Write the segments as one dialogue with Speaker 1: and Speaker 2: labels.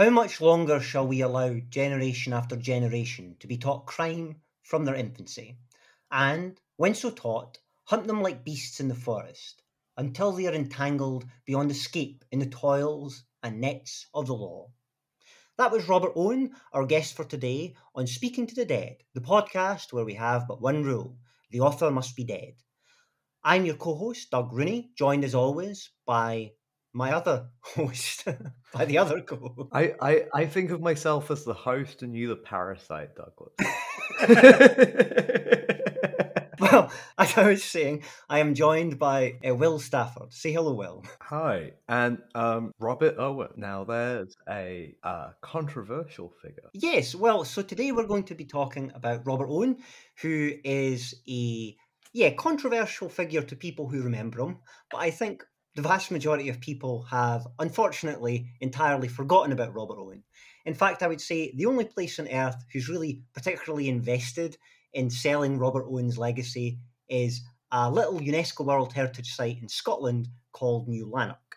Speaker 1: How much longer shall we allow generation after generation to be taught crime from their infancy, and, when so taught, hunt them like beasts in the forest, until they are entangled beyond escape in the toils and nets of the law? That was Robert Owen, our guest for today on Speaking to the Dead, the podcast where we have but one rule the author must be dead. I'm your co host, Doug Rooney, joined as always by my other host, by the other co.
Speaker 2: I, I, I think of myself as the host and you the parasite, Douglas.
Speaker 1: well, as I was saying, I am joined by uh, Will Stafford. Say hello, Will.
Speaker 2: Hi. And um, Robert Owen. Now, there's a uh, controversial figure.
Speaker 1: Yes, well, so today we're going to be talking about Robert Owen, who is a yeah, controversial figure to people who remember him, but I think the vast majority of people have, unfortunately, entirely forgotten about Robert Owen. In fact, I would say the only place on earth who's really particularly invested in selling Robert Owen's legacy is a little UNESCO World Heritage Site in Scotland called New Lanark,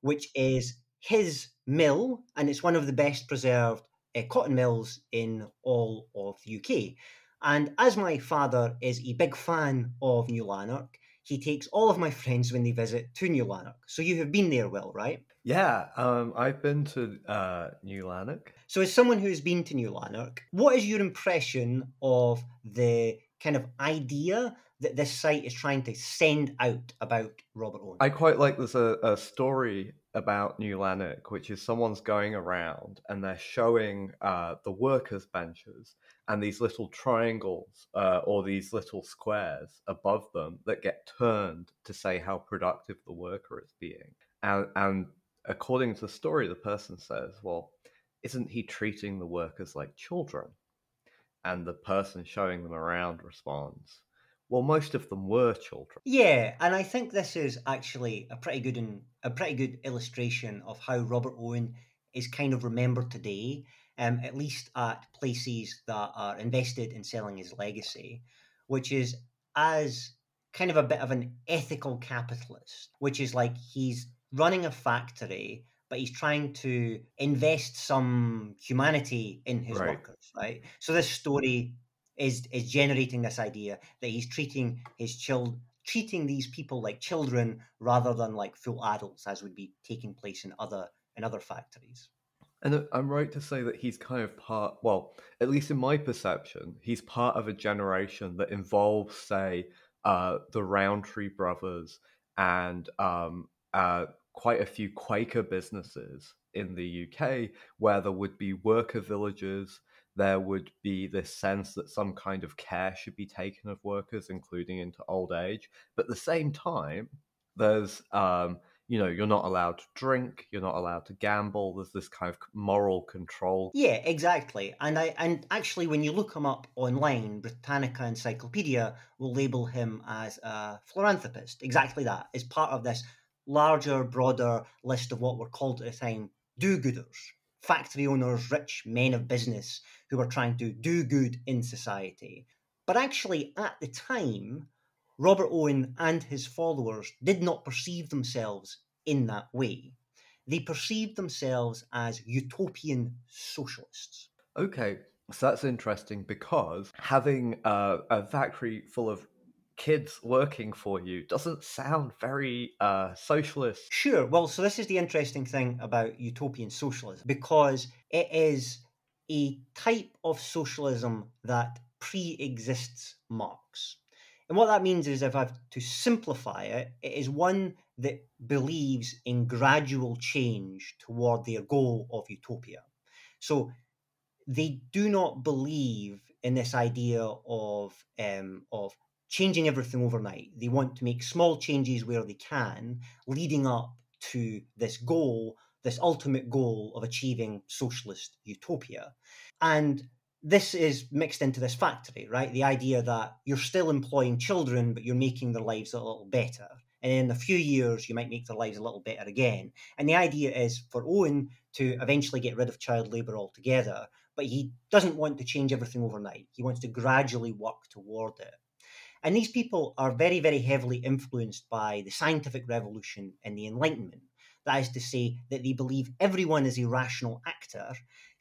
Speaker 1: which is his mill, and it's one of the best preserved uh, cotton mills in all of the UK. And as my father is a big fan of New Lanark, he takes all of my friends when they visit to New Lanark. So you have been there, Will, right?
Speaker 2: Yeah, um, I've been to uh, New Lanark.
Speaker 1: So, as someone who has been to New Lanark, what is your impression of the kind of idea that this site is trying to send out about Robert Owen?
Speaker 2: I quite like there's a, a story about New Lanark, which is someone's going around and they're showing uh, the workers' benches and these little triangles uh, or these little squares above them that get turned to say how productive the worker is being. And, and according to the story, the person says, Well, isn't he treating the workers like children? And the person showing them around responds, well, most of them were children.
Speaker 1: Yeah, and I think this is actually a pretty good and a pretty good illustration of how Robert Owen is kind of remembered today, um, at least at places that are invested in selling his legacy, which is as kind of a bit of an ethical capitalist, which is like he's running a factory, but he's trying to invest some humanity in his right. workers, right? So this story is is generating this idea that he's treating his child treating these people like children rather than like full adults as would be taking place in other in other factories
Speaker 2: and i'm right to say that he's kind of part well at least in my perception he's part of a generation that involves say uh, the rowntree brothers and um, uh, quite a few quaker businesses in the uk where there would be worker villages there would be this sense that some kind of care should be taken of workers, including into old age. But at the same time, there's, um, you know, you're not allowed to drink, you're not allowed to gamble. There's this kind of moral control.
Speaker 1: Yeah, exactly. And I and actually, when you look him up online, Britannica Encyclopedia will label him as a philanthropist. Exactly that is part of this larger, broader list of what were called at the time do-gooders factory owners, rich men of business who were trying to do good in society. But actually, at the time, Robert Owen and his followers did not perceive themselves in that way. They perceived themselves as utopian socialists.
Speaker 2: Okay, so that's interesting because having a, a factory full of kids working for you doesn't sound very uh, socialist.
Speaker 1: Sure. Well, so this is the interesting thing about utopian socialism because it is a type of socialism that pre exists Marx. And what that means is, if I have to simplify it, it is one that believes in gradual change toward their goal of utopia. So they do not believe in this idea of um, of changing everything overnight. They want to make small changes where they can, leading up to this goal, this ultimate goal of achieving socialist utopia. And this is mixed into this factory, right? The idea that you're still employing children, but you're making their lives a little better. And in a few years, you might make their lives a little better again. And the idea is for Owen to eventually get rid of child labour altogether, but he doesn't want to change everything overnight. He wants to gradually work toward it. And these people are very, very heavily influenced by the scientific revolution and the Enlightenment. That is to say, that they believe everyone is a rational actor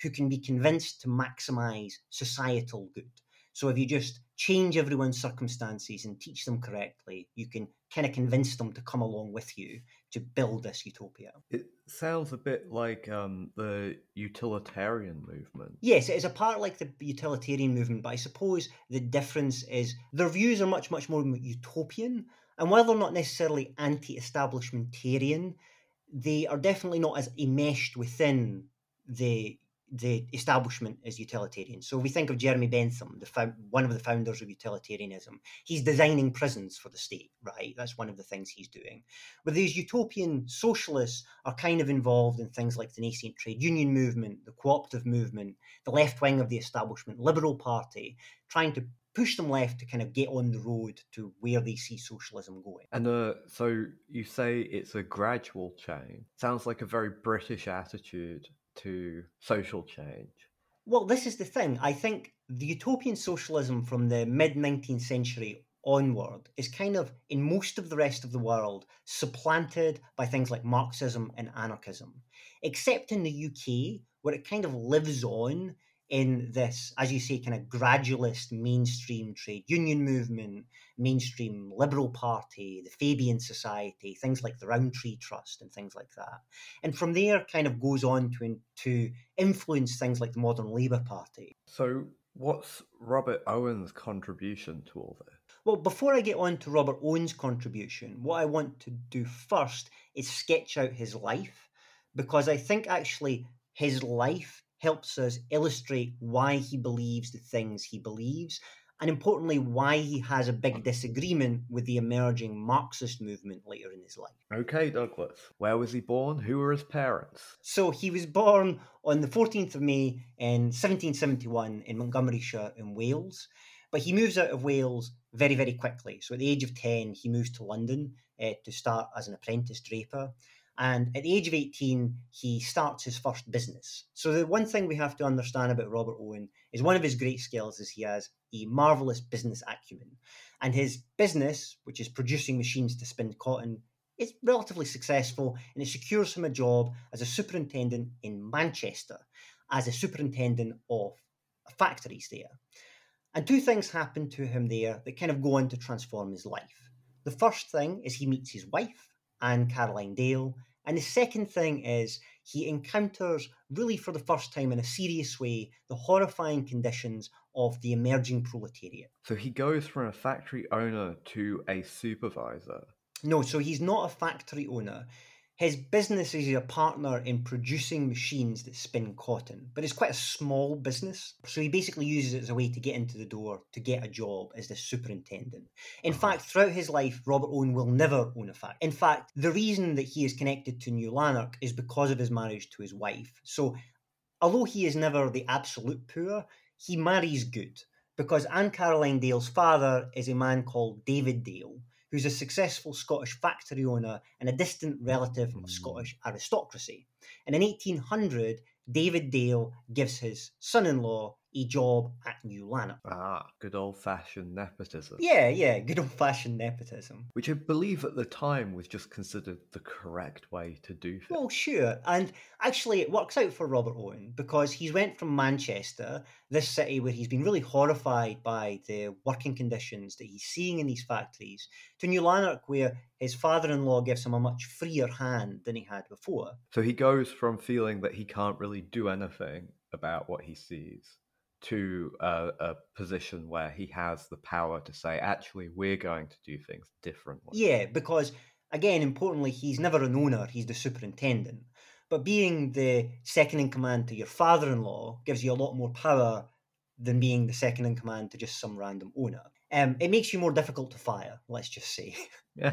Speaker 1: who can be convinced to maximize societal good. So if you just change everyone's circumstances and teach them correctly, you can kind of convince them to come along with you to build this utopia.
Speaker 2: It sounds a bit like um, the utilitarian movement.
Speaker 1: Yes, it is a part like the utilitarian movement, but I suppose the difference is their views are much, much more utopian. And while they're not necessarily anti establishmentarian, they are definitely not as enmeshed within the the establishment is utilitarian. So we think of Jeremy Bentham, the one of the founders of utilitarianism. He's designing prisons for the state, right? That's one of the things he's doing. But these utopian socialists are kind of involved in things like the nascent trade union movement, the cooperative movement, the left wing of the establishment, Liberal Party, trying to push them left to kind of get on the road to where they see socialism going.
Speaker 2: And uh, so you say it's a gradual change. Sounds like a very British attitude to social change?
Speaker 1: Well, this is the thing. I think the utopian socialism from the mid 19th century onward is kind of, in most of the rest of the world, supplanted by things like Marxism and anarchism. Except in the UK, where it kind of lives on in this, as you say, kind of gradualist mainstream trade union movement, mainstream Liberal Party, the Fabian Society, things like the Rowntree Trust and things like that. And from there, kind of goes on to, to influence things like the modern Labour Party.
Speaker 2: So, what's Robert Owen's contribution to all this?
Speaker 1: Well, before I get on to Robert Owen's contribution, what I want to do first is sketch out his life because I think actually his life helps us illustrate why he believes the things he believes, and importantly, why he has a big disagreement with the emerging Marxist movement later in his life.
Speaker 2: Okay, Douglas. Where was he born? Who were his parents?
Speaker 1: So he was born on the 14th of May in 1771 in Montgomeryshire in Wales. But he moves out of Wales very, very quickly. So at the age of 10, he moves to London uh, to start as an apprentice draper. And at the age of 18, he starts his first business. So, the one thing we have to understand about Robert Owen is one of his great skills is he has a marvelous business acumen. And his business, which is producing machines to spin cotton, is relatively successful and it secures him a job as a superintendent in Manchester, as a superintendent of factories there. And two things happen to him there that kind of go on to transform his life. The first thing is he meets his wife, Anne Caroline Dale. And the second thing is he encounters, really for the first time in a serious way, the horrifying conditions of the emerging proletariat.
Speaker 2: So he goes from a factory owner to a supervisor.
Speaker 1: No, so he's not a factory owner. His business is a partner in producing machines that spin cotton, but it's quite a small business. So he basically uses it as a way to get into the door, to get a job as the superintendent. In uh-huh. fact, throughout his life, Robert Owen will never own a factory. In fact, the reason that he is connected to New Lanark is because of his marriage to his wife. So although he is never the absolute poor, he marries good because Anne Caroline Dale's father is a man called David Dale who's a successful Scottish factory owner and a distant relative of hmm. Scottish aristocracy. And in 1800, David Dale gives his son in law a job at New Lanark.
Speaker 2: Ah, good old fashioned nepotism.
Speaker 1: Yeah, yeah, good old fashioned nepotism.
Speaker 2: Which I believe at the time was just considered the correct way to do things.
Speaker 1: Well, sure. And actually, it works out for Robert Owen because he's went from Manchester, this city where he's been really horrified by the working conditions that he's seeing in these factories, to New Lanark, where his father in law gives him a much freer hand than he had before.
Speaker 2: So he goes from feeling that he can't really do anything about what he sees to a, a, position where he has the power to say, actually, we're going to do things differently.
Speaker 1: Yeah, because again, importantly, he's never an owner, he's the superintendent. But being the second in command to your father in law gives you a lot more power than being the second in command to just some random owner. Um, it makes you more difficult to fire, let's just say. uh,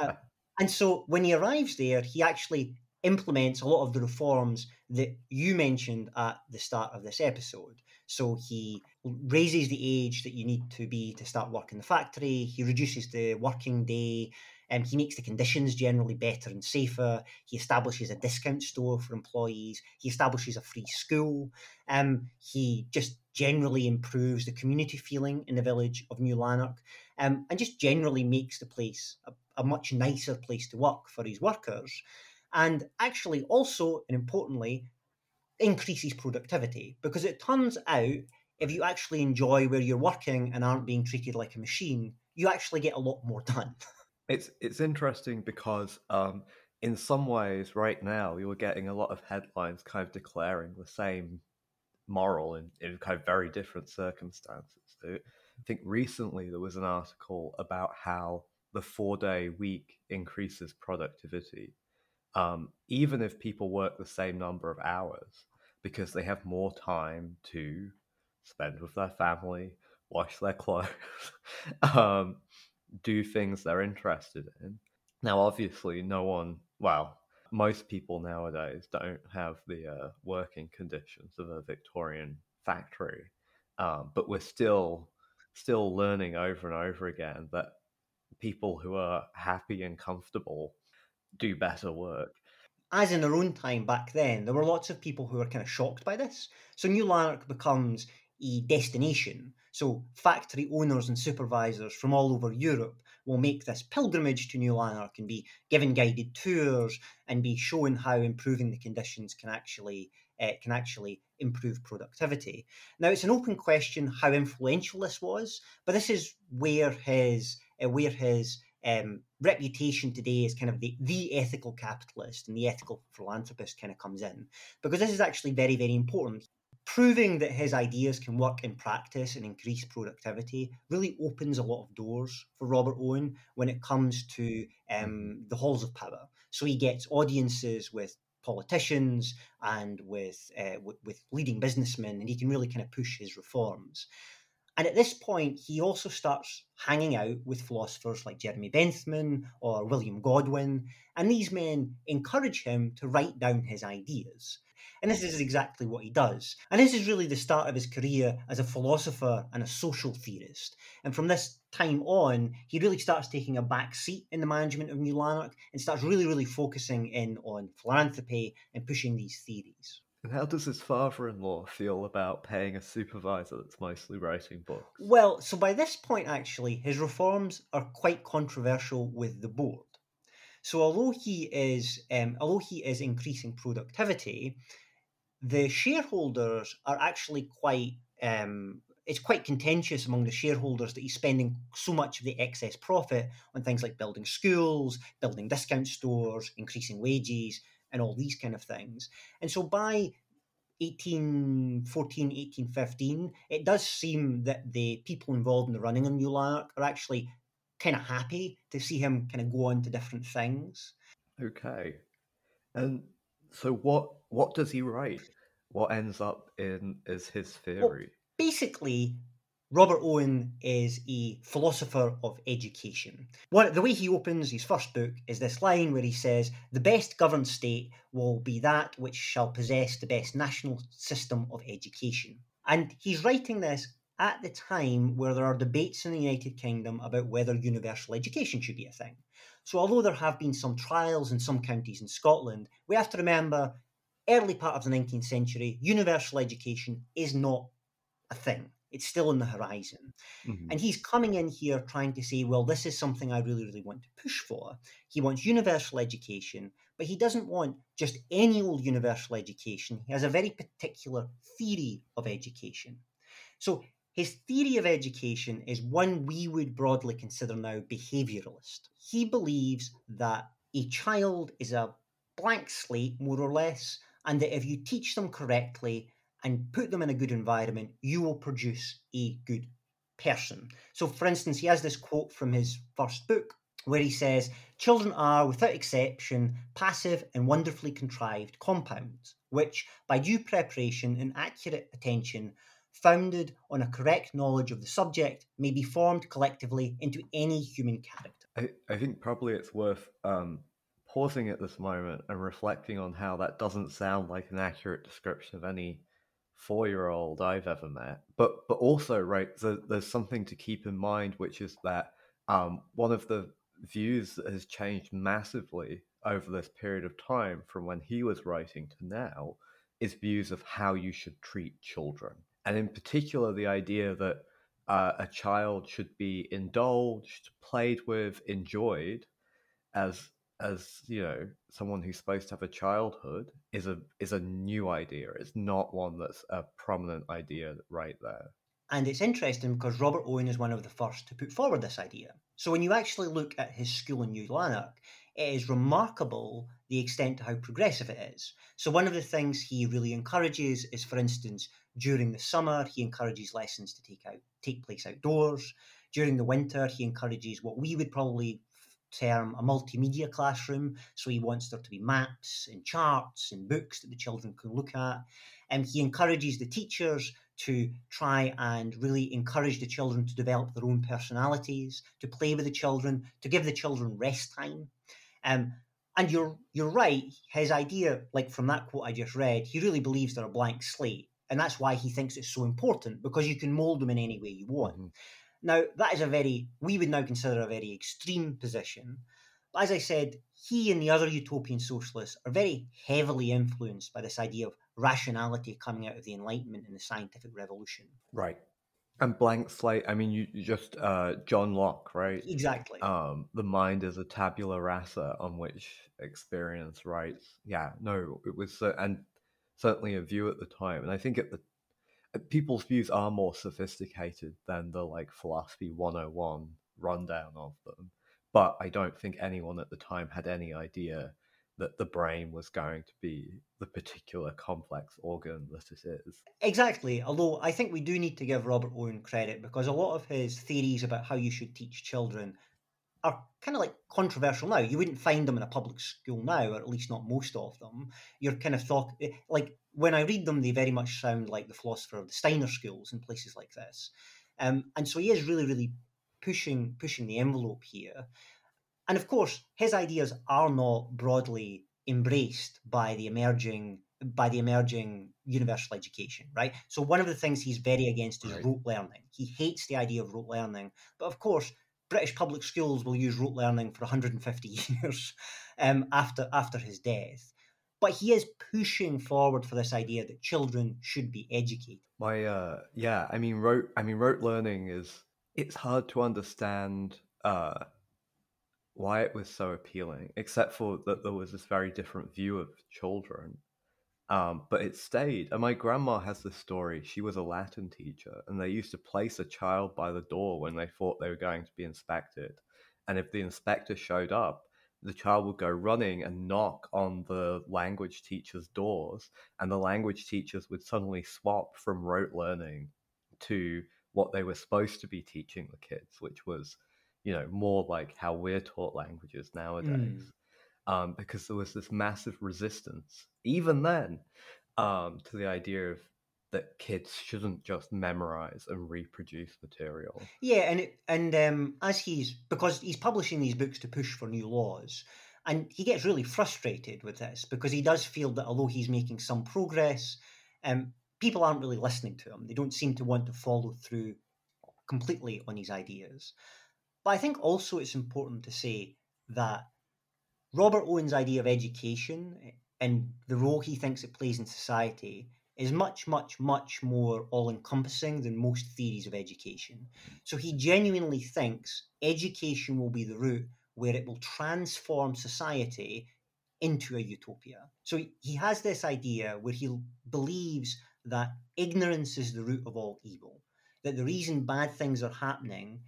Speaker 1: and so when he arrives there, he actually implements a lot of the reforms that you mentioned at the start of this episode. So he raises the age that you need to be to start work in the factory. He reduces the working day. Um, he makes the conditions generally better and safer. He establishes a discount store for employees. He establishes a free school. Um, he just generally improves the community feeling in the village of New Lanark um, and just generally makes the place a, a much nicer place to work for his workers. and actually also and importantly increases productivity because it turns out if you actually enjoy where you're working and aren't being treated like a machine, you actually get a lot more done.
Speaker 2: It's it's interesting because um, in some ways, right now, you're getting a lot of headlines kind of declaring the same moral in, in kind of very different circumstances. I think recently there was an article about how the four day week increases productivity, um, even if people work the same number of hours, because they have more time to spend with their family, wash their clothes, um, do things they're interested in. Now, obviously, no one, well, most people nowadays don't have the uh, working conditions of a Victorian factory, um, but we're still still learning over and over again that people who are happy and comfortable do better work.
Speaker 1: As in their own time back then, there were lots of people who were kind of shocked by this. So New Lanark becomes a destination. So factory owners and supervisors from all over Europe will make this pilgrimage to New Lanark and be given guided tours and be shown how improving the conditions can actually uh, can actually improve productivity. Now it's an open question how influential this was, but this is where his uh, where his um, reputation today is kind of the, the ethical capitalist and the ethical philanthropist kind of comes in because this is actually very very important proving that his ideas can work in practice and increase productivity really opens a lot of doors for Robert Owen when it comes to um, mm-hmm. the halls of power. So he gets audiences with politicians and with, uh, with, with leading businessmen, and he can really kind of push his reforms. And at this point, he also starts hanging out with philosophers like Jeremy Bentham or William Godwin, and these men encourage him to write down his ideas. And this is exactly what he does. And this is really the start of his career as a philosopher and a social theorist. And from this time on, he really starts taking a back seat in the management of New Lanark and starts really, really focusing in on philanthropy and pushing these theories.
Speaker 2: And how does his father in law feel about paying a supervisor that's mostly writing books?
Speaker 1: Well, so by this point, actually, his reforms are quite controversial with the board. So although he is, um, although he is increasing productivity, the shareholders are actually quite um, it's quite contentious among the shareholders that he's spending so much of the excess profit on things like building schools, building discount stores, increasing wages, and all these kind of things. And so by 1814, 1815, it does seem that the people involved in the running of New Lanark are actually kind of happy to see him kind of go on to different things.
Speaker 2: Okay. And so what what does he write? What ends up in is his theory? Well,
Speaker 1: basically, Robert Owen is a philosopher of education. The way he opens his first book is this line where he says, The best governed state will be that which shall possess the best national system of education. And he's writing this at the time where there are debates in the United Kingdom about whether universal education should be a thing. So, although there have been some trials in some counties in Scotland, we have to remember early part of the 19th century, universal education is not a thing. It's still on the horizon. Mm-hmm. And he's coming in here trying to say, well, this is something I really, really want to push for. He wants universal education, but he doesn't want just any old universal education. He has a very particular theory of education. So his theory of education is one we would broadly consider now behavioralist. He believes that a child is a blank slate, more or less, and that if you teach them correctly and put them in a good environment, you will produce a good person. So, for instance, he has this quote from his first book where he says, Children are, without exception, passive and wonderfully contrived compounds, which, by due preparation and accurate attention, founded on a correct knowledge of the subject, may be formed collectively into any human character.
Speaker 2: I, I think probably it's worth um, pausing at this moment and reflecting on how that doesn't sound like an accurate description of any four-year-old I've ever met. But but also, right, there's, there's something to keep in mind, which is that um, one of the views that has changed massively over this period of time from when he was writing to now is views of how you should treat children and in particular the idea that uh, a child should be indulged, played with, enjoyed, as as you know someone who's supposed to have a childhood is a is a new idea. It's not one that's a prominent idea right there.
Speaker 1: And it's interesting because robert owen is one of the first to put forward this idea. So when you actually look at his school in new lanark it is remarkable the extent to how progressive it is. So one of the things he really encourages is for instance during the summer he encourages lessons to take out take place outdoors. During the winter he encourages what we would probably term a multimedia classroom. So he wants there to be maps and charts and books that the children can look at. And he encourages the teachers to try and really encourage the children to develop their own personalities, to play with the children, to give the children rest time. Um, and you're you're right. His idea, like from that quote I just read, he really believes they're a blank slate, and that's why he thinks it's so important because you can mold them in any way you want. Mm-hmm. Now, that is a very, we would now consider a very extreme position. But as I said, he and the other utopian socialists are very heavily influenced by this idea of rationality coming out of the Enlightenment and the scientific revolution.
Speaker 2: Right. And blank slate, I mean, you, you just, uh, John Locke, right?
Speaker 1: Exactly.
Speaker 2: Um, the mind is a tabula rasa on which experience writes. Yeah, no, it was, uh, and certainly a view at the time. And I think at the people's views are more sophisticated than the like philosophy 101 rundown of them but i don't think anyone at the time had any idea that the brain was going to be the particular complex organ that it is.
Speaker 1: Exactly. Although I think we do need to give Robert Owen credit because a lot of his theories about how you should teach children are kind of like controversial now. You wouldn't find them in a public school now, or at least not most of them. You're kind of thought eh, like when I read them, they very much sound like the philosopher of the Steiner schools in places like this. Um, and so he is really, really pushing pushing the envelope here. And of course, his ideas are not broadly embraced by the emerging by the emerging universal education, right? So one of the things he's very against is right. rote learning. He hates the idea of rote learning, but of course, British public schools will use rote learning for 150 years um, after after his death. But he is pushing forward for this idea that children should be educated.
Speaker 2: My uh, yeah, I mean rote. I mean rote learning is it's hard to understand uh, why it was so appealing, except for that there was this very different view of children um, but it stayed. And my grandma has this story. She was a Latin teacher, and they used to place a child by the door when they thought they were going to be inspected. And if the inspector showed up, the child would go running and knock on the language teacher's doors, and the language teachers would suddenly swap from rote learning to what they were supposed to be teaching the kids, which was, you know, more like how we're taught languages nowadays. Mm um, because there was this massive resistance, even then, um, to the idea of that kids shouldn't just memorize and reproduce material.
Speaker 1: Yeah, and it, and um, as he's because he's publishing these books to push for new laws, and he gets really frustrated with this because he does feel that although he's making some progress, um, people aren't really listening to him. They don't seem to want to follow through completely on his ideas. But I think also it's important to say that Robert Owen's idea of education eh, and the role he thinks it plays in society is much, much, much more all encompassing than most theories of education. So he genuinely thinks education will be the route where it will transform society into a utopia. So he has this idea where he believes that ignorance is the root of all evil, that the reason bad things are happening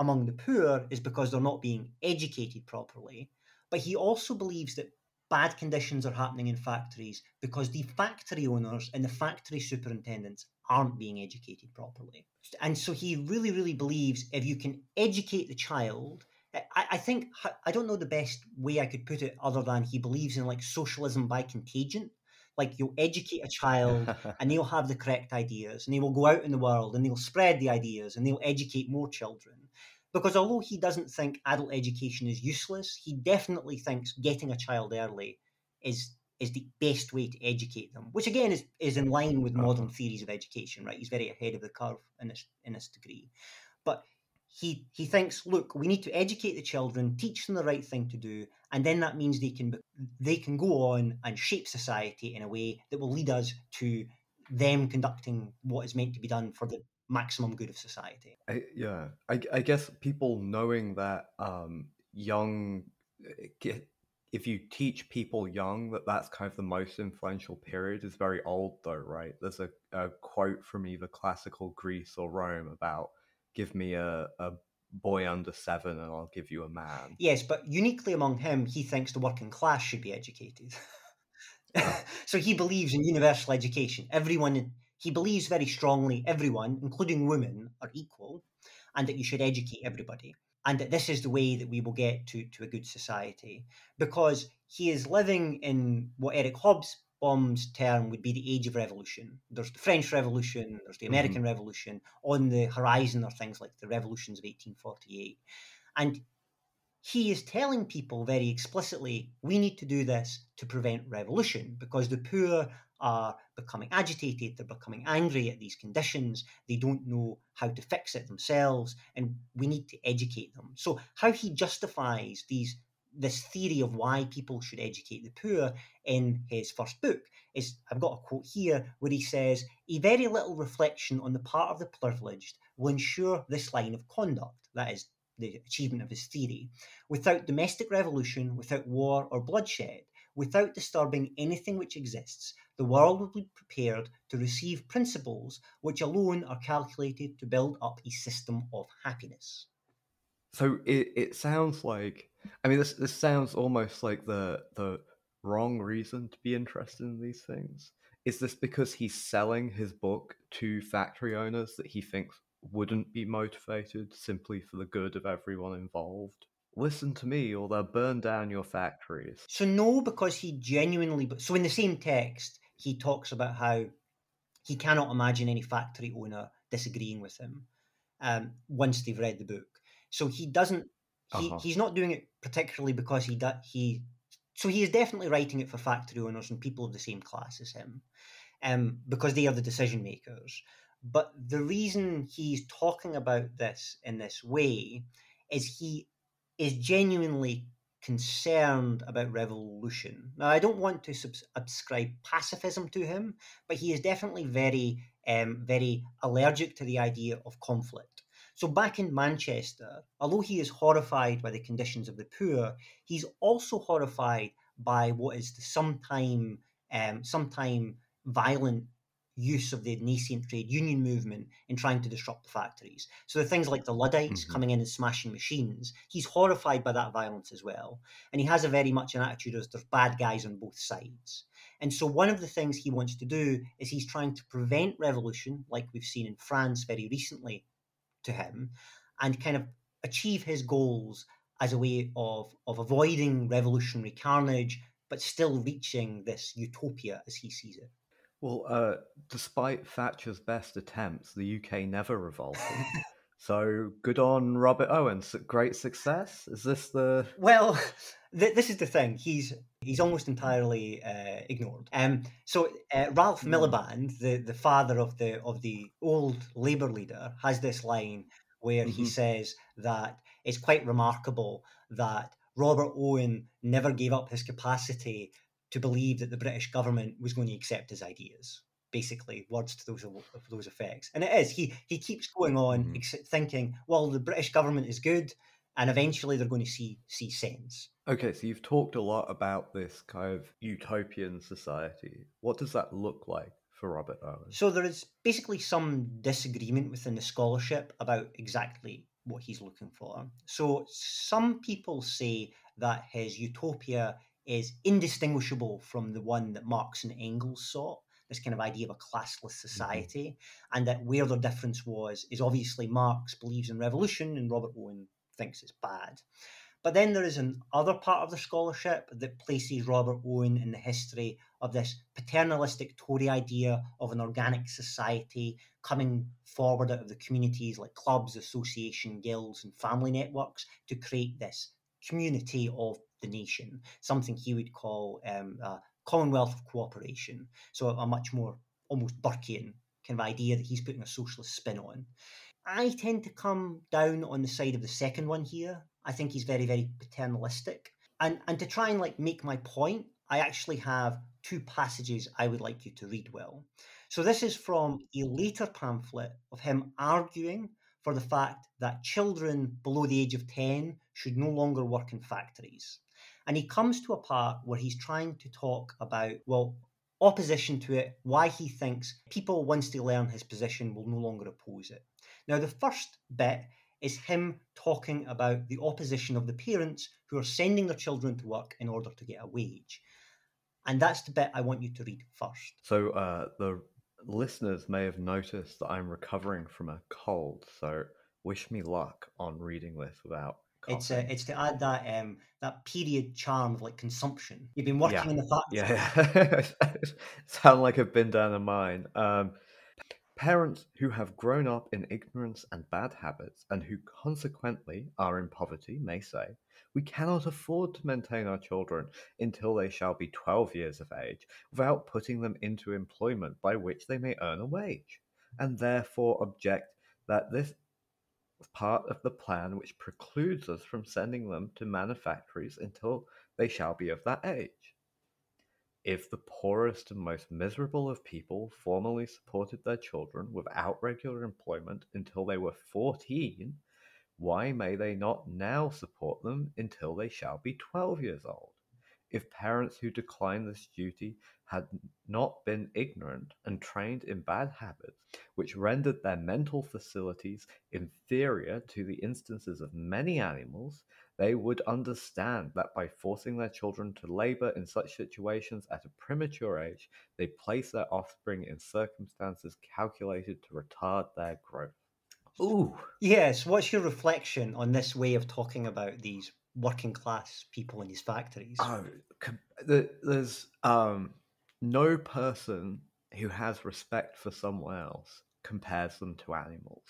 Speaker 1: among the poor is because they're not being educated properly but he also believes that bad conditions are happening in factories because the factory owners and the factory superintendents aren't being educated properly. And so he really, really believes if you can educate the child, I, I think, I don't know the best way I could put it other than he believes in like socialism by contagion. Like you'll educate a child and they'll have the correct ideas and they will go out in the world and they'll spread the ideas and they'll educate more children. Because although he doesn't think adult education is useless, he definitely thinks getting a child early is is the best way to educate them, which again is, is in line with modern theories of education, right? He's very ahead of the curve in this in this degree. But he he thinks, look, we need to educate the children, teach them the right thing to do, and then that means they can they can go on and shape society in a way that will lead us to them conducting what is meant to be done for the maximum good of society.
Speaker 2: I, yeah, I, I, guess people knowing that um, young, eh, if you teach people young that that's kind of the most influential period is very old though right there's a, a quote from either classical greece or rome about give me a, a boy under seven and i'll give you a man
Speaker 1: Yes, but uniquely among him, he thinks the working class should be educated. so he believes in universal education. Everyone, he believes very strongly, everyone, including women, are equal, and that you should educate everybody. And that this is the way that we will get to, to a good society. Because he is living in what Eric Hobsbawm's term would be the age of revolution. There's the French Revolution, there's the American mm-hmm. Revolution. On the horizon are things like the revolutions of 1848. And he is telling people very explicitly we need to do this to prevent revolution because the poor are becoming agitated, they're becoming angry at these conditions, they don't know how to fix it themselves, and we need to educate them. So, how he justifies these this theory of why people should educate the poor in his first book is I've got a quote here where he says, A very little reflection on the part of the privileged will ensure this line of conduct, that is, the achievement of his theory, without domestic revolution, without war or bloodshed, without disturbing anything which exists, the world will be prepared to receive principles which alone are calculated to build up a system of happiness.
Speaker 2: So it, it sounds like I mean this this sounds almost like the the wrong reason to be interested in these things. Is this because he's selling his book to factory owners that he thinks wouldn't be motivated simply for the good of everyone involved? Listen to me or they'll burn down your factories.
Speaker 1: So no, because he genuinely. So in the same text, he talks about how he cannot imagine any factory owner disagreeing with him um, once they've read the book. So he doesn't. He,
Speaker 2: Uh-huh.
Speaker 1: He's not doing it particularly because he do, he. So he is definitely writing it for factory owners and people of the same class as him, um, because they are the decision makers. But the reason he's talking about this in this way is he is genuinely concerned about revolution. Now, I don't want to subs- ascribe pacifism to him, but he is definitely very, um, very allergic to the idea of conflict. So, back in Manchester, although he is horrified by the conditions of the poor, he's also horrified by what is the sometime, um, sometime violent use of the nascent trade union movement in trying to disrupt the factories. So the things like the Luddites
Speaker 2: Mhm.
Speaker 1: coming in and smashing machines, he's horrified by that violence as well. And he has a very much an attitude as there's bad guys on both sides. And so one of the things he wants to do is he's trying to prevent revolution, like we've seen in France very recently to him, and kind of achieve his goals as a way of, of avoiding revolutionary carnage, but still reaching this utopia as he sees it.
Speaker 2: Well, uh, despite Thatcher's best attempts, the UK never revolted. so good on Robert Owen. Su- Great success. Is this the?
Speaker 1: Well, th- this is the thing. He's he's almost entirely uh, ignored. Um, so uh, Ralph
Speaker 2: Hmm.
Speaker 1: Miliband, the, the father of the of the old Labour leader, has this line where he
Speaker 2: Mhm.
Speaker 1: says that it's quite remarkable that Robert Owen never gave up his capacity to believe that the British government was going to accept his ideas. Basically, words to those of those effects, and it is. He he keeps going on
Speaker 2: Mhm.
Speaker 1: ex- thinking, well, the British government is good, and eventually they're going to see see sense.
Speaker 2: Okay, so you've talked a lot about this kind of utopian society. What does that look like for Robert Owen?
Speaker 1: So there is basically some disagreement within the scholarship about exactly what he's looking for. So some people say that his utopia is indistinguishable from the one that Marx and Engels sought, this kind of idea of a classless mm-hmm. society, and that where the difference was is obviously Marx believes in revolution and Robert Owen thinks it's bad. But then there is an other part of the scholarship that places Robert Owen in the history of this paternalistic Tory idea of an organic society coming forward out of the communities like clubs, association, guilds, and family networks to create this community of the nation, something he would call um, a Commonwealth of Cooperation. So a much more almost Burkean kind of idea that he's putting a socialist spin on. I tend to come down on the side of the second one here. I think he's very, very paternalistic. And and to try and like make my point, I actually have two passages I would like you to read well. So this is from a later pamphlet of him arguing for the fact that children below the age of 10 should no longer work in factories. And he comes to a part where he's trying to talk about, well, opposition to it, why he thinks people, once they learn his position, will no longer oppose it. Now, the first bit is him talking about the opposition of the parents who are sending their children to work in order to get a wage. And that's the bit I want you to read first.
Speaker 2: So, uh, the listeners may have noticed that I'm recovering from a cold, so wish me luck on reading this without
Speaker 1: it's uh, it's to add that um that period charm of like consumption. You've been working yeah. in the factory.
Speaker 2: Yeah, yeah. sound like I've been down a mine. Um, parents who have grown up in ignorance and bad habits, and who consequently are in poverty, may say, "We cannot afford to maintain our children until they shall be twelve years of age, without putting them into employment by which they may earn a wage, and therefore object." That this part of the plan which precludes us from sending them to manufactories until they shall be of that age. If the poorest and most miserable of people formerly supported their children without regular employment until they were fourteen, why may they not now support them until they shall be twelve years old? If parents who declined this duty had not been ignorant and trained in bad habits, which rendered their mental facilities inferior to the instances of many animals, they would understand that by forcing their children to labor in such situations at a premature age, they place their offspring in circumstances calculated to retard their growth.
Speaker 1: Ooh. Yes, what's your reflection on this way of talking about these working class people in these factories.
Speaker 2: Oh, there's um, no person who has respect for someone else compares them to animals.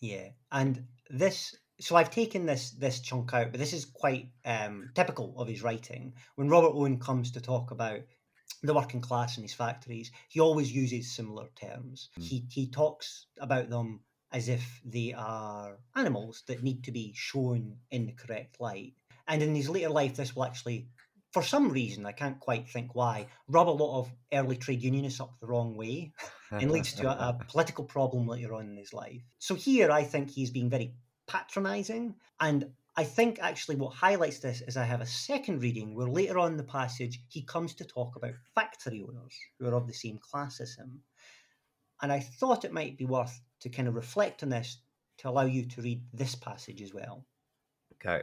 Speaker 1: Yeah, and this. So I've taken this this chunk out, but this is quite um, typical of his writing. When Robert Owen comes to talk about the working class in these factories, he always uses similar terms. Mm. He he talks about them as if they are animals that need to be shown in the correct light. And in his later life, this will actually, for some reason, I can't quite think why, rub a lot of early trade unionists up the wrong way and leads to a, a political problem later on in his life. So here, I think he's being very patronizing. And I think actually what highlights this is I have a second reading where later on in the passage he comes to talk about factory owners who are of the same class as him. And I thought it might be worth to kind of reflect on this to allow you to read this passage as well.
Speaker 2: Okay.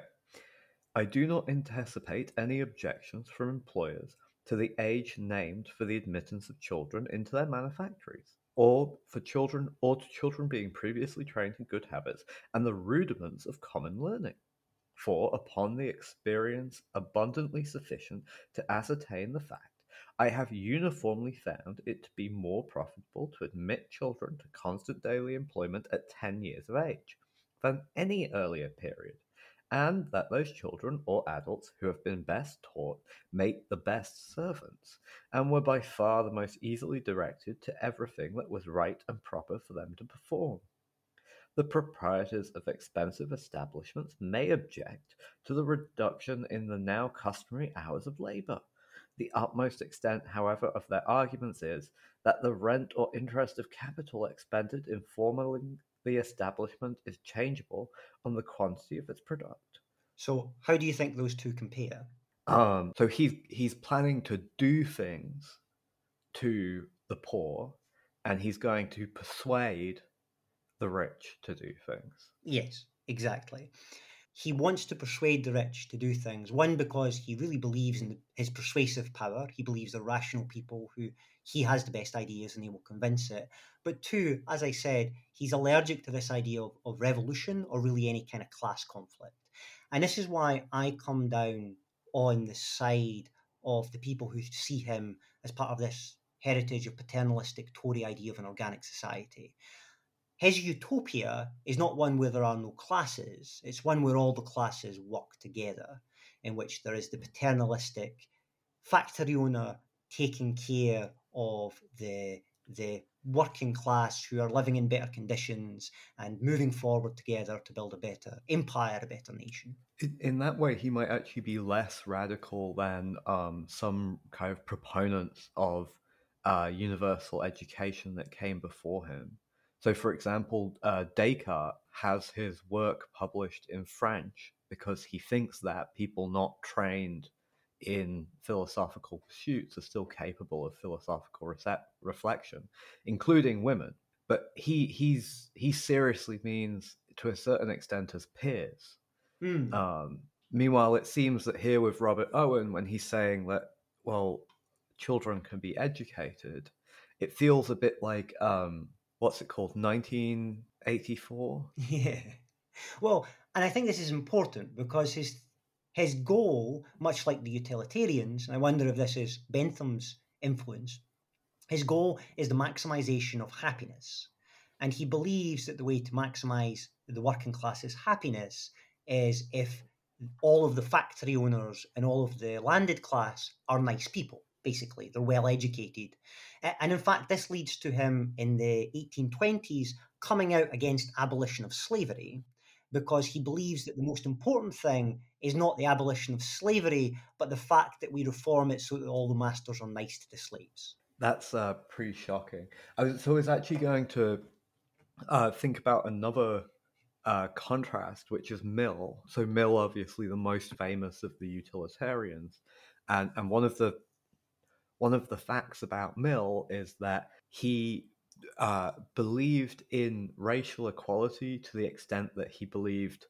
Speaker 2: I do not anticipate any objections from employers to the age named for the admittance of children into their manufactories, or for children or to children being previously trained in good habits and the rudiments of common learning. For upon the experience abundantly sufficient to ascertain the fact, I have uniformly found it to be more profitable to admit children to constant daily employment at ten years of age than any earlier period and that those children or adults who have been best taught make the best servants, and were by far the most easily directed to everything that was right and proper for them to perform. The proprietors of expensive establishments may object to the reduction in the now customary hours of labour. The utmost extent, however, of their arguments is that the rent or interest of capital expended in forming the establishment is changeable on the quantity of its product.
Speaker 1: So, how do you think those two compare?
Speaker 2: Um, so he's he's planning to do things to the poor, and he's going to persuade the rich to do things.
Speaker 1: Yes, exactly. He wants to persuade the rich to do things. One, because he really believes in his persuasive power. He believes they're rational people who he has the best ideas and he will convince it. But two, as I said, he's allergic to this idea of, of revolution or really any kind of class conflict. And this is why I come down on the side of the people who see him as part of this heritage of paternalistic Tory idea of an organic society. His utopia is not one where there are no classes, it's one where all the classes work together, in which there is the paternalistic factory owner taking care of the the working class who are living in better conditions and moving forward together to build a better empire, a better nation.
Speaker 2: In that way, he might actually be less radical than um, some kind of proponents of uh, universal education that came before him. So, for example, uh, Descartes has his work published in French because he thinks that people not trained in philosophical pursuits are still capable of philosophical rece- reflection, including women. But he he's he seriously means to a certain extent as peers.
Speaker 1: Mm.
Speaker 2: Um, meanwhile, it seems that here with Robert Owen, when he's saying that well, children can be educated, it feels a bit like um, what's it called, nineteen eighty four.
Speaker 1: Yeah. Well, and I think this is important because his his goal, much like the utilitarians, and I wonder if this is Bentham's influence, his goal is the maximization of happiness. And he believes that the way to maximize the working class's happiness is if all of the factory owners and all of the landed class are nice people, basically. They're well educated. And in fact, this leads to him in the 1820s coming out against abolition of slavery because he believes that the most important thing is not the abolition of slavery, but the fact that we reform it so that all the masters are nice to the slaves.
Speaker 2: That's uh, pretty shocking. I was, so I was actually going to uh, think about another uh, contrast, which is Mill. So Mill, obviously the most famous of the utilitarians, and and one of the one of the facts about Mill is that he uh, believed in racial equality to the extent that he believed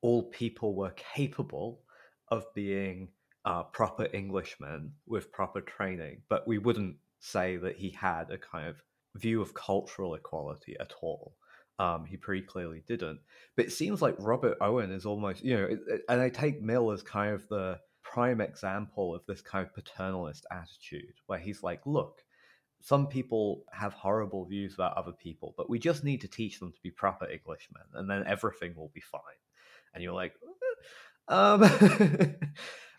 Speaker 2: all people were capable of being uh, proper Englishmen with proper training, but we wouldn't say that he had a kind of view of cultural equality at all. Um, he pretty clearly didn't. But it seems like Robert Owen is almost, you know, and I take Mill as kind of the prime example of this kind of paternalist attitude where he's like, look, some people have horrible views about other people, but we just need to teach them to be proper Englishmen, and then everything will be fine. And you're like, um,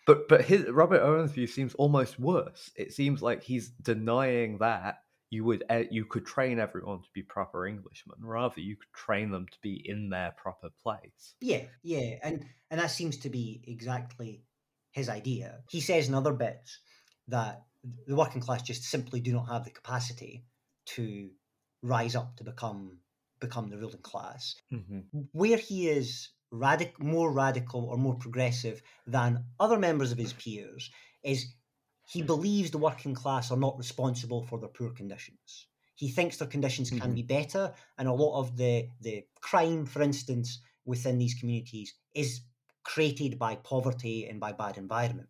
Speaker 2: but but his Robert Owen's view seems almost worse. It seems like he's denying that you would you could train everyone to be proper Englishmen. Rather, you could train them to be in their proper place.
Speaker 1: Yeah, yeah, and and that seems to be exactly his idea. He says in other bits that the working class just simply do not have the capacity to rise up to become become the ruling class.
Speaker 2: Mm-hmm.
Speaker 1: Where he is radic- more radical or more progressive than other members of his peers is he believes the working class are not responsible for their poor conditions. He thinks their conditions mm-hmm. can be better, and a lot of the the crime, for instance, within these communities is created by poverty and by bad environment.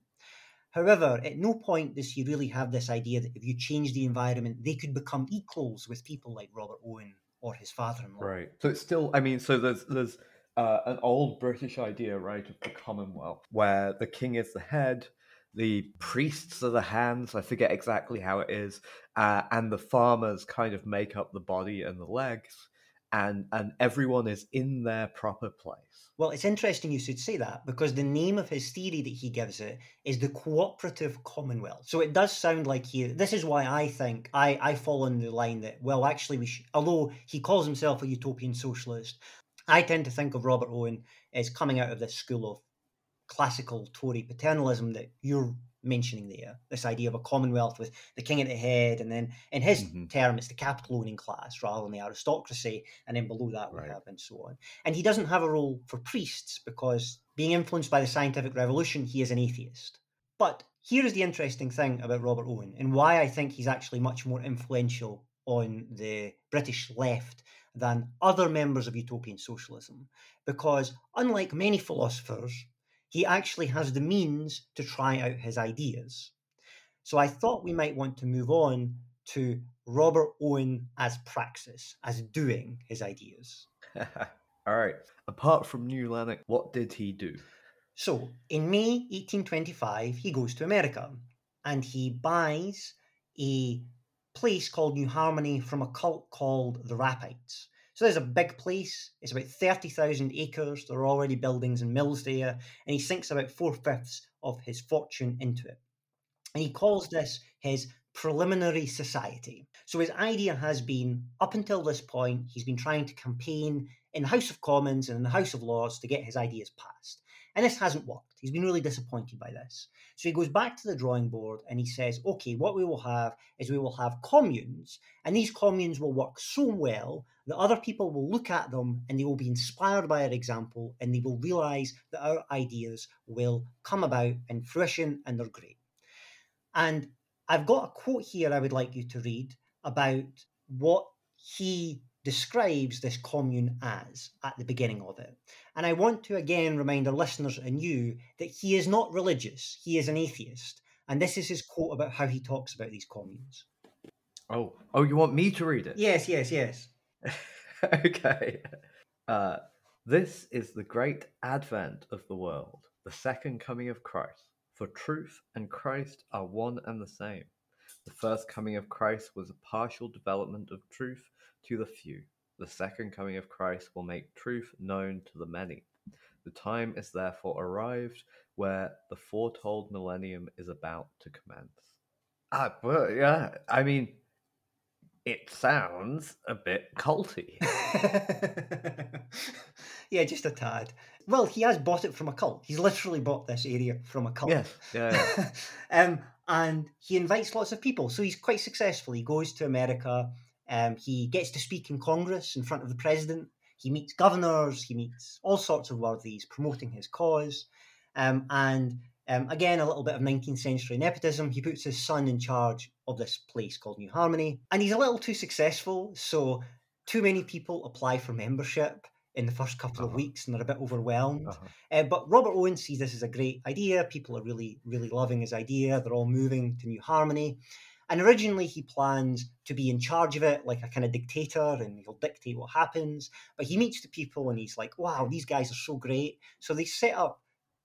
Speaker 1: However, at no point does he really have this idea that if you change the environment, they could become equals with people like Robert Owen or his father-in-law.
Speaker 2: Right. So it's still, I mean, so there's there's uh, an old British idea, right, of the Commonwealth, where the king is the head, the priests are the hands. I forget exactly how it is, uh, and the farmers kind of make up the body and the legs, and and everyone is in their proper place.
Speaker 1: Well, it's interesting you should say that because the name of his theory that he gives it is the cooperative commonwealth. So it does sound like he. This is why I think I I fall on the line that well, actually, we should, although he calls himself a utopian socialist, I tend to think of Robert Owen as coming out of this school of classical Tory paternalism that you're mentioning there. This idea of a commonwealth with the king at the head, and then in his mm-hmm. term, it's the capital owning class rather than the aristocracy, and then below that we right. have and so on. And he doesn't have a role for priests because being influenced by the scientific revolution, he is an atheist. But here is the interesting thing about Robert Owen and why I think he's actually much more influential on the British left than other members of utopian socialism. Because unlike many philosophers, he actually has the means to try out his ideas. So I thought we might want to move on to Robert Owen as praxis, as doing his ideas.
Speaker 2: All right. Apart from New Lanark, what did he do?
Speaker 1: So, in May 1825, he goes to America and he buys a place called New Harmony from a cult called the Rappites. So there's a big place. It's about 30,000 acres. There are already buildings and mills there. And he sinks about four fifths of his fortune into it. And he calls this his preliminary society. So his idea has been, up until this point, he's been trying to campaign in the House of Commons and in the House of Lords to get his ideas passed. And this hasn't worked. He's been really disappointed by this. So he goes back to the drawing board and he says, okay, what we will have is we will have communes, and these communes will work so well that other people will look at them and they will be inspired by our example and they will realize that our ideas will come about in fruition and they're great. And I've got a quote here I would like you to read about what he describes this commune as at the beginning of it. And I want to again remind our listeners and you that he is not religious, he is an atheist. And this is his quote about how he talks about these communes.
Speaker 2: Oh, oh, you want me to read it?
Speaker 1: Yes, yes, yes.
Speaker 2: okay. Uh, this is the great advent of the world, the second coming of Christ. For truth and Christ are one and the same. The first coming of Christ was a partial development of truth to the few. The second coming of Christ will make truth known to the many. The time is therefore arrived where the foretold millennium is about to commence. Ah, well, yeah. I mean, it sounds a bit culty.
Speaker 1: yeah, just a tad. Well, he has bought it from a cult. He's literally bought this area from a cult.
Speaker 2: Yes, yeah. yeah.
Speaker 1: um, and he invites lots of people. So he's quite successful. He goes to America. Um, he gets to speak in Congress in front of the president. He meets governors. He meets all sorts of worthies promoting his cause. Um, and um, again, a little bit of 19th century nepotism. He puts his son in charge of this place called New Harmony. And he's a little too successful. So, too many people apply for membership in the first couple uh-huh. of weeks and they're a bit overwhelmed. Uh-huh. Uh, but Robert Owen sees this as a great idea. People are really, really loving his idea. They're all moving to New Harmony. And originally, he plans to be in charge of it, like a kind of dictator, and he'll dictate what happens. But he meets the people and he's like, wow, these guys are so great. So they set up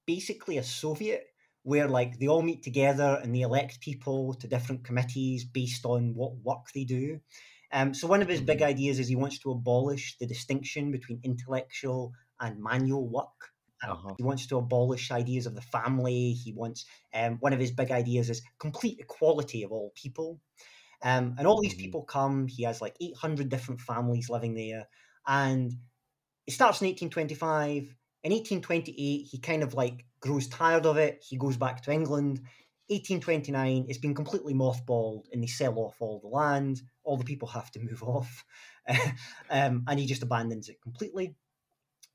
Speaker 1: basically a Soviet where like they all meet together and they elect people to different committees based on what work they do. Um, so one of his big mm-hmm. ideas is he wants to abolish the distinction between intellectual and manual work. Um, uh-huh. He wants to abolish ideas of the family. He wants um, one of his big ideas is complete equality of all people. Um, and all these mm-hmm. people come. He has like 800 different families living there, and it starts in 1825. In 1828, he kind of like grows tired of it. He goes back to England. 1829, it's been completely mothballed and they sell off all the land. All the people have to move off. um, and he just abandons it completely.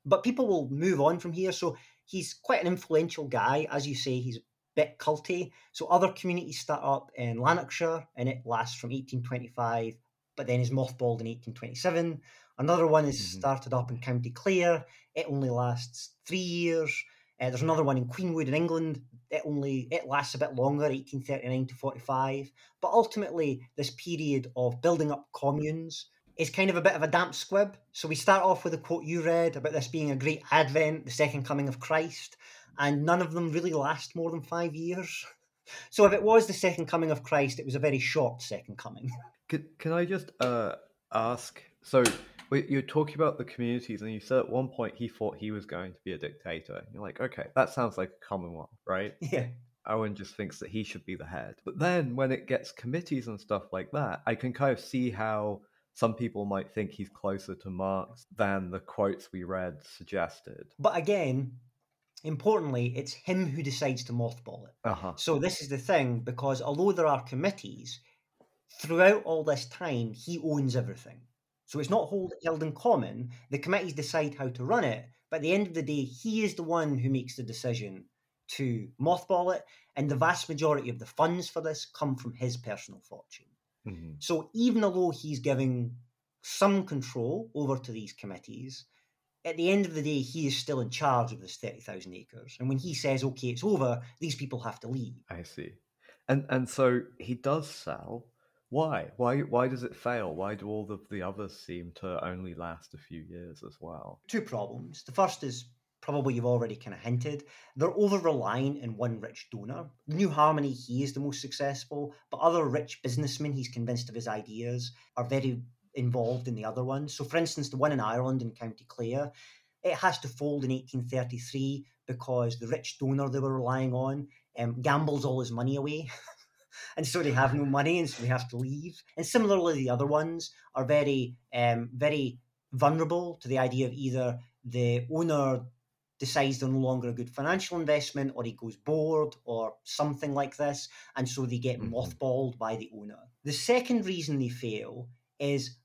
Speaker 1: But people will move on from here. So he's quite an influential guy. As you say, he's a bit culty. So other communities start up in Lanarkshire and it lasts from 1825, but then is mothballed in 1827. Another one is mm-hmm. started up in County Clare. It only lasts three years. Uh, there's another one in Queenwood in England. It only it lasts a bit longer, 1839 to 45. But ultimately, this period of building up communes is kind of a bit of a damp squib. So we start off with a quote you read about this being a great advent, the second coming of Christ, and none of them really last more than five years. So if it was the second coming of Christ, it was a very short second coming.
Speaker 2: Can, can I just uh, ask? So you're talking about the communities, and you said at one point he thought he was going to be a dictator. You're like, okay, that sounds like a common one, right?
Speaker 1: Yeah.
Speaker 2: Owen just thinks that he should be the head. But then when it gets committees and stuff like that, I can kind of see how some people might think he's closer to Marx than the quotes we read suggested.
Speaker 1: But again, importantly, it's him who decides to mothball it.
Speaker 2: Uh-huh.
Speaker 1: So this is the thing, because although there are committees, throughout all this time, he owns everything. So it's not hold, held in common. The committees decide how to run it, but at the end of the day, he is the one who makes the decision to mothball it, and the vast majority of the funds for this come from his personal fortune. Mm-hmm. So even although he's giving some control over to these committees, at the end of the day, he is still in charge of this 30,000 acres. And when he says, okay, it's over, these people have to leave.
Speaker 2: I see. And and so he does sell why? Why? Why does it fail? Why do all of the others seem to only last a few years as well?
Speaker 1: Two problems. The first is probably you've already kind of hinted. They're over reliant in one rich donor. New Harmony, he is the most successful, but other rich businessmen he's convinced of his ideas are very involved in the other ones. So, for instance, the one in Ireland in County Clare, it has to fold in 1833 because the rich donor they were relying on um, gambles all his money away. and so they have no money, and so they have to leave. And similarly, the other ones are very, um, very vulnerable to the idea of either the owner decides they're no longer a good financial investment, or he goes bored, or something like this, and so they get
Speaker 2: Mhm.
Speaker 1: mothballed by the owner. The second reason they fail is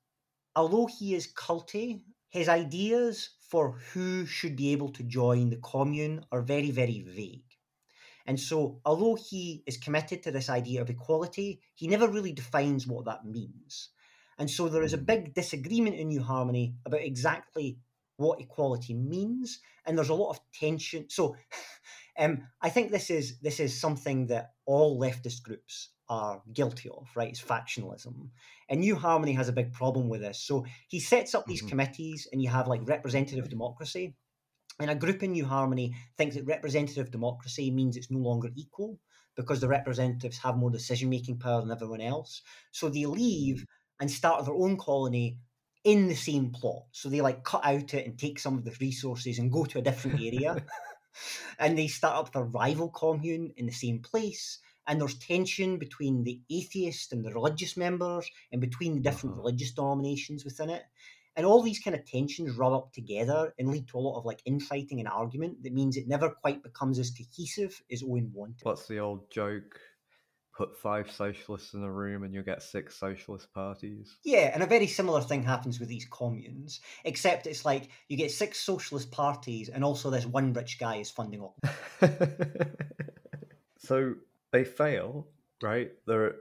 Speaker 1: although he is culty, his ideas for who should be able to join the commune are very, very vague. And so, although he is committed to this idea of equality, he never really defines what that means. And so, there is a
Speaker 2: Mm.
Speaker 1: big disagreement in New Harmony about exactly what equality means, and there's a lot of tension. So, um, I think this is this is something that all leftist groups are guilty of, right? It's factionalism, and New Harmony has a big problem with this. So he sets up these
Speaker 2: Mhm.
Speaker 1: committees, and you have like representative democracy, and a group in New Harmony thinks that representative democracy means it's no longer equal because the representatives have more decision making power than everyone else. So they leave and start their own colony in the same plot. So they like cut out it and take some of the resources and go to a different area. and they start up their rival commune in the same place. And there's tension between the atheist and the religious members and between the different
Speaker 2: Uh-huh.
Speaker 1: religious denominations within it. And all these kind of tensions rub up together and lead to a lot of like infighting and argument that means it never quite becomes as cohesive as Owen wanted.
Speaker 2: What's the old joke? Put five socialists in a room and you'll get six socialist parties.
Speaker 1: Yeah, and a very similar thing happens with these communes, except it's like you get six socialist parties and also this one rich guy is funding all.
Speaker 2: so they fail, right? There,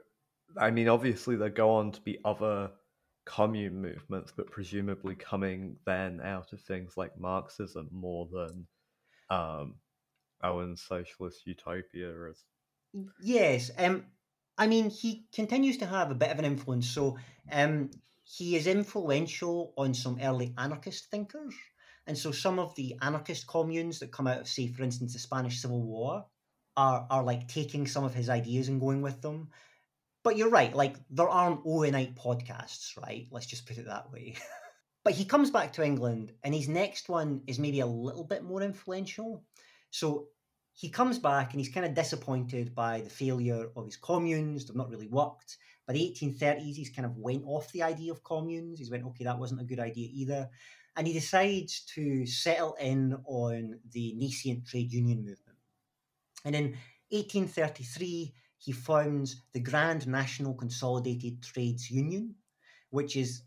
Speaker 2: I mean, obviously there go on to be other commune movements, but presumably coming then out of things like Marxism more than um, Owen's socialist utopia. As
Speaker 1: Yes, um, I mean he continues to have a bit of an influence. So, um, he is influential on some early anarchist thinkers, and so some of the anarchist communes that come out of, say, for instance, the Spanish Civil War, are are like taking some of his ideas and going with them. But you're right, like there aren't Owenite podcasts, right? Let's just put it that way. but he comes back to England, and his next one is maybe a little bit more influential. So he comes back and he's kind of disappointed by the failure of his communes. They've not really worked. By the 1830s, he's kind of went off the idea of communes. He's went, okay, that wasn't a good idea either. And he decides to settle in on the nascent trade union movement. And in 1833, he founds the Grand National Consolidated Trades Union, which is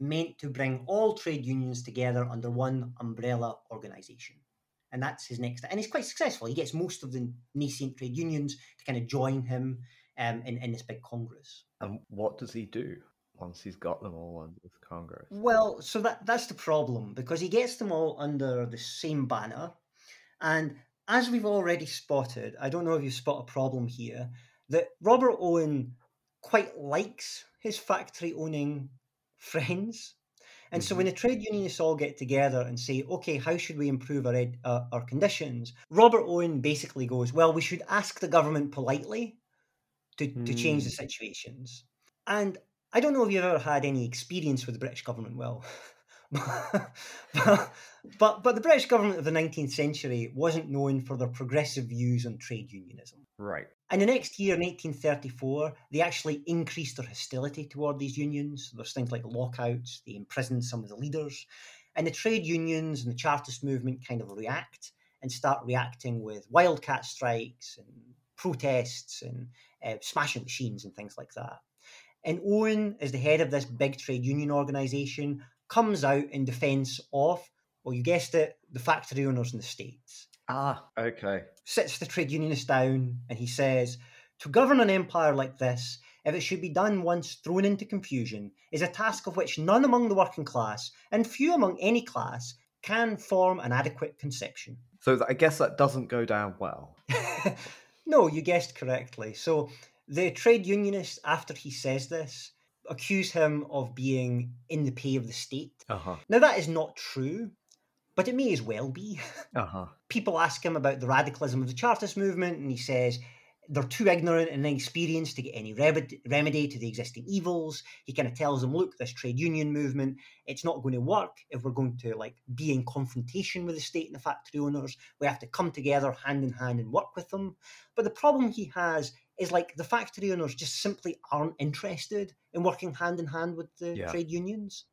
Speaker 1: meant to bring all trade unions together under one umbrella organization and that's his next. And he's quite successful. He gets most of the nascent trade unions to kind of join him um, in in this big congress.
Speaker 2: and what does he do once he's got them all under the Congress?
Speaker 1: Well, so that that's the problem because he gets them all under the same banner, and as we've already spotted, I don't know if you spot a problem here that Robert Owen quite likes his factory owning friends. And so when the trade unionists all get together and say, okay, how should we improve our, ed- uh, our conditions? Robert Owen basically goes, well, we should ask the government politely to, to change the situations. And I don't know if you've ever had any experience with the British government, Will. but, but, but the British government of the 19th century wasn't known for their progressive views on trade unionism.
Speaker 2: Right.
Speaker 1: And the next year, in 1834, they actually increased their hostility toward these unions. There's things like lockouts, they imprisoned some of the leaders. And the trade unions and the Chartist movement kind of react and start reacting with wildcat strikes and protests and uh, smashing machines and things like that. And Owen, as the head of this big trade union organisation, comes out in defence of, well, you guessed it, the factory owners in the States
Speaker 2: Ah, okay.
Speaker 1: sits the trade unionist down and he says, To govern an empire like this, if it should be done once thrown into confusion, is a task of which none among the working class, and few among any class, can form an adequate conception.
Speaker 2: So I guess that doesn't go down well.
Speaker 1: no, you guessed correctly. So the trade unionist, after he says this, accuse him of being in the pay of the state.
Speaker 2: Uh huh.
Speaker 1: Now, that is not true, but it may as well be.
Speaker 2: Uh huh.
Speaker 1: people ask him about the radicalism of the Chartist movement, and he says they're too ignorant and inexperienced to get any remedy, remedy to the existing evils. He kind of tells them, look, this trade union movement, it's not going to work if we're going to like be in confrontation with the state and the factory owners. We have to come together hand in hand and work with them. But the problem he has is like the factory owners just simply aren't interested in working hand in hand with the
Speaker 2: Yeah.
Speaker 1: trade unions.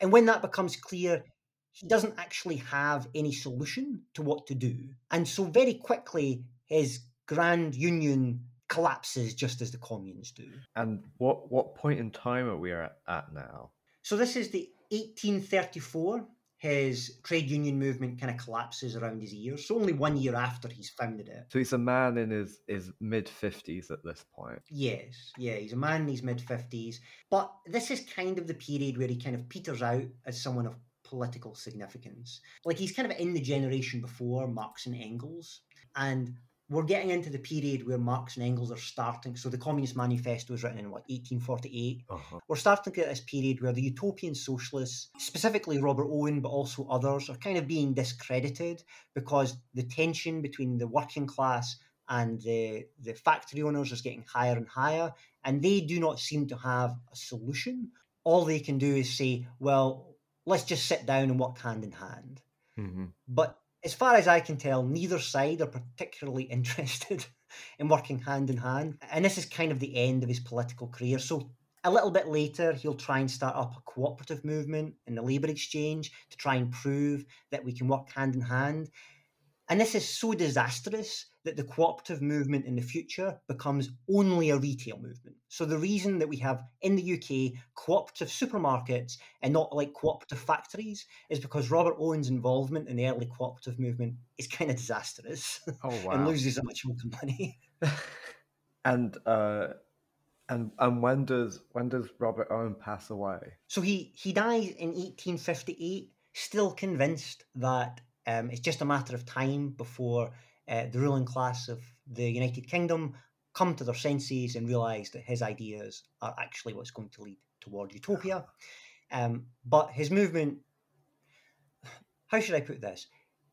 Speaker 1: And when that becomes clear, he doesn't actually have any solution to what to do. And so, very quickly, his grand union collapses just as the communes do.
Speaker 2: And what, what point in time are we at, at now?
Speaker 1: So, this is the 1834 his trade union movement kind of collapses around his ears. So only one year after he's founded it.
Speaker 2: So he's a man in his, his mid 50s at this point.
Speaker 1: Yes, yeah, he's a man in his mid 50s. But this is kind of the period where he kind of peters out as someone of political significance. Like he's kind of in the generation before Marx and Engels. And we're getting into the period where Marx and Engels are starting. So the Communist Manifesto was written in what 1848. Uh-huh. We're starting to get this period where the utopian socialists, specifically Robert Owen, but also others, are kind of being discredited because the tension between the working class and the the factory owners is getting higher and higher, and they do not seem to have a solution. All they can do is say, "Well, let's just sit down and work hand in hand." Mm-hmm. But as far as I can tell, neither side are particularly interested in working hand in hand. And this is kind of the end of his political career. So a little bit later, he'll try and start up a cooperative movement in the labour exchange to try and prove that we can work hand in hand. And this is so disastrous that the cooperative movement in the future becomes only a retail movement. So the reason that we have in the UK cooperative supermarkets and not like cooperative factories is because Robert Owen's involvement in the early cooperative movement is kind of disastrous.
Speaker 2: Oh wow!
Speaker 1: and loses a much more money.
Speaker 2: and uh, and and when does when does Robert Owen pass away?
Speaker 1: So he he dies in 1858, still convinced that um, it's just a matter of time before uh, the ruling class of the United Kingdom come to their senses and realise that his ideas are actually what's going to lead toward utopia. Um, but his movement, how should I put this?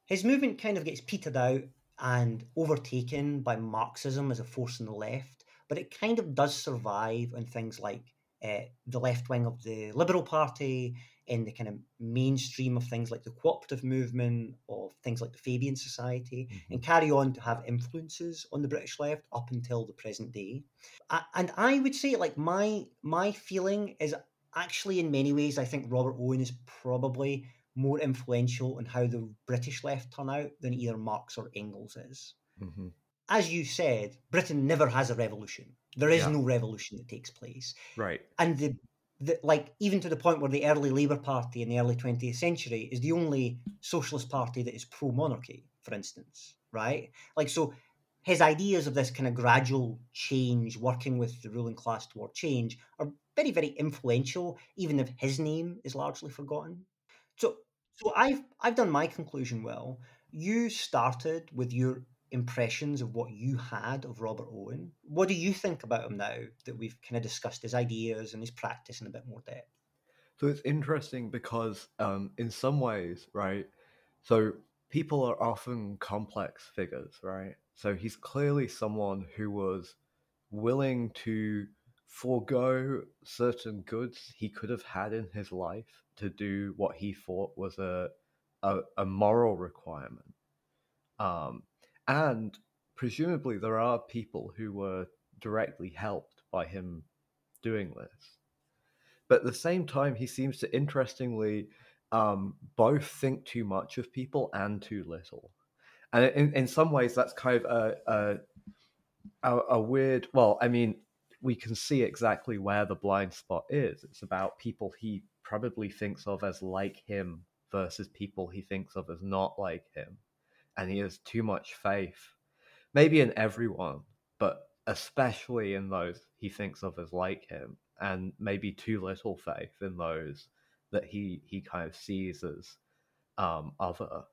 Speaker 1: His movement kind of gets petered out and overtaken by Marxism as a force in the left, but it kind of does survive in things like uh, the left wing of the Liberal Party, in the kind of mainstream of things like the cooperative movement, of things like the Fabian Society, mm-hmm. and carry on to have influences on the British left up until the present day. And I would say, like my my feeling is actually in many ways, I think Robert Owen is probably more influential in how the British left turn out than either Marx or Engels is. Mm-hmm. As you said, Britain never has a revolution. There is yeah. no revolution that takes place.
Speaker 2: Right.
Speaker 1: And the the, like even to the point where the early Labour Party in the early 20th century is the only socialist party that is pro monarchy, for instance, right? Like, so his ideas of this kind of gradual change, working with the ruling class toward change, are very, very influential, even if his name is largely forgotten. So, so I've I've done my conclusion well. You started with your impressions of what you had of Robert Owen. What do you think about him now that we've kind of discussed his ideas and his practice in a bit more depth?
Speaker 2: So it's interesting because, um, in some ways, right? So people are often complex figures, right? So he's clearly someone who was willing to forego certain goods he could have had in his life to do what he thought was a a, a moral requirement. Um, and presumably, there are people who were directly helped by him doing this. But at the same time, he seems to interestingly um, both think too much of people and too little. And in, in some ways, that's kind of a, a, a weird. Well, I mean, we can see exactly where the blind spot is. It's about people he probably thinks of as like him versus people he thinks of as not like him and he has too much faith, maybe in everyone, but especially in those he thinks of as like him, and maybe too little faith in those that he he kind of sees as um, other.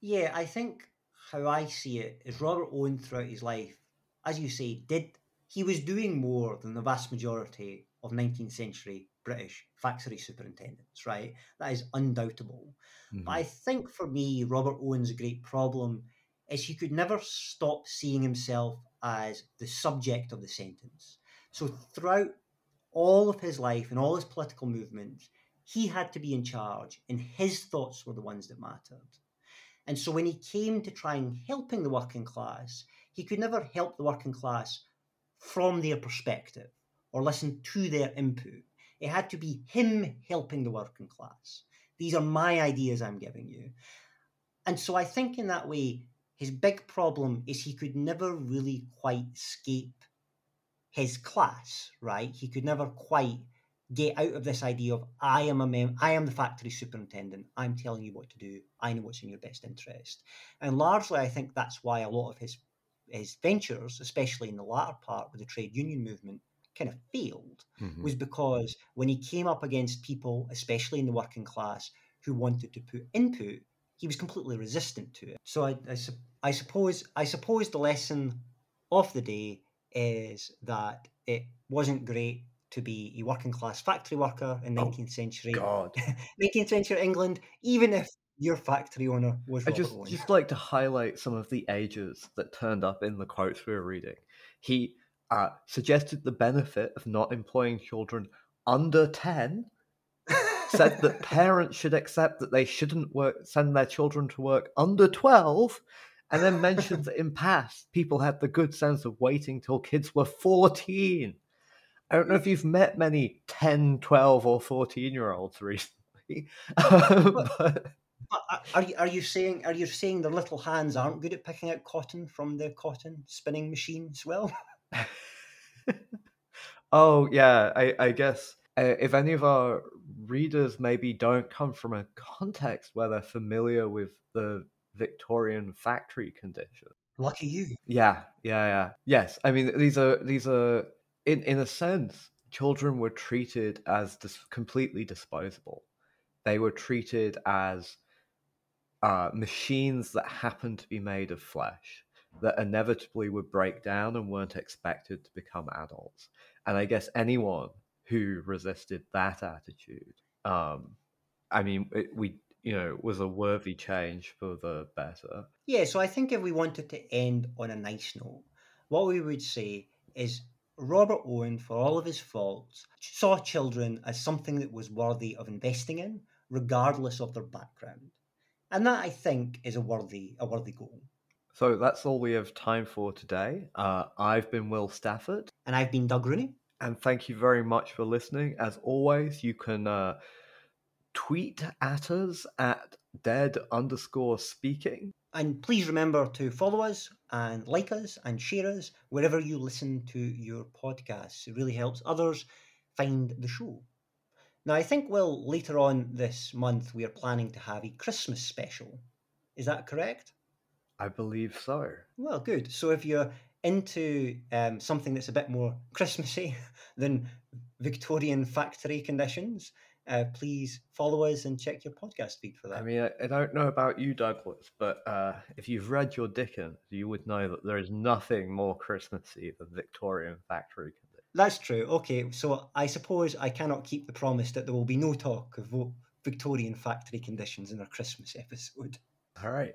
Speaker 1: Yeah, I think how I see it is Robert Owen throughout his life, as you say, did he was doing more than the vast majority of 19th century British factory superintendents, right? That is undoubtable. Mm-hmm. But I mm-hmm. think for me, Robert Owen's great problem is he could never stop seeing himself as the subject of the sentence. So throughout all of his life and all his political movements, he had to be in charge, and his thoughts were the ones that mattered. And so when he came to trying helping the working class, he could never help the working class from their perspective or listen to their input. It had to be him helping the working class. These are my ideas I'm giving you. And so I think in that way, his big problem is he could never really quite escape his class, right? He could never quite get out of this idea of I am a mem- I am the factory superintendent. I'm telling you what to do. I know what's in your best interest. And largely, I think that's why a lot of his his ventures, especially in the latter part with the trade union movement, kind of failed. Mm-hmm. Was because when he came up against people, especially in the working class, who wanted to put input, he was completely resistant to it. So I, I, I suppose I suppose the lesson of the day is that it wasn't great to be a working class factory worker in 19th century
Speaker 2: God.
Speaker 1: 19th century England, even if your factory owner was.
Speaker 2: I just Owen. just like to highlight some of the ages that turned up in the quotes we were reading. He uh, suggested the benefit of not employing children under ten. said that parents should accept that they shouldn't work, send their children to work under twelve, and then mentioned that in past people had the good sense of waiting till kids were fourteen. I don't know if you've met many 10, 12, or 14 year olds recently. but...
Speaker 1: Are you, are you saying are you saying their little hands aren't good at picking out cotton from the cotton spinning machines? well?
Speaker 2: oh yeah, I, I guess uh, if any of our readers maybe don't come from a context where they're familiar with the Victorian factory condition.
Speaker 1: Lucky you.
Speaker 2: Yeah, yeah, yeah. Yes, I mean these are these are in in a sense, children were treated as dis- completely disposable. They were treated as uh, machines that happened to be made of flesh that inevitably would break down and weren't expected to become adults. And I guess anyone who resisted that attitude, um, I mean, it, we you know was a worthy change for the better.
Speaker 1: Yeah. So I think if we wanted to end on a nice note, what we would say is Robert Owen, for all of his faults, saw children as something that was worthy of investing in, regardless of their background. And that, I think, is a worthy, a worthy goal.
Speaker 2: So that's all we have time for today. Uh, I've been Will Stafford.
Speaker 1: And I've been Doug Rooney.
Speaker 2: And thank you very much for listening. As always, you can uh, tweet at us at dead underscore speaking.
Speaker 1: And please remember to follow us and like us and share us wherever you listen to your podcasts. It really helps others find the show. Now, I think, well, later on this month, we are planning to have a Christmas special. Is that correct?
Speaker 2: I believe so.
Speaker 1: Well, good. So if you're into um, something that's a bit more Christmassy than Victorian factory conditions, uh, please follow us and check your podcast feed for that.
Speaker 2: I mean, I, I don't know about you, Douglas, but uh, if you've read your Dickens, you would know that there is nothing more Christmassy than Victorian factory conditions.
Speaker 1: That's true. Okay, so I suppose I cannot keep the promise that there will be no talk of Victorian factory conditions in our Christmas episode.
Speaker 2: All right.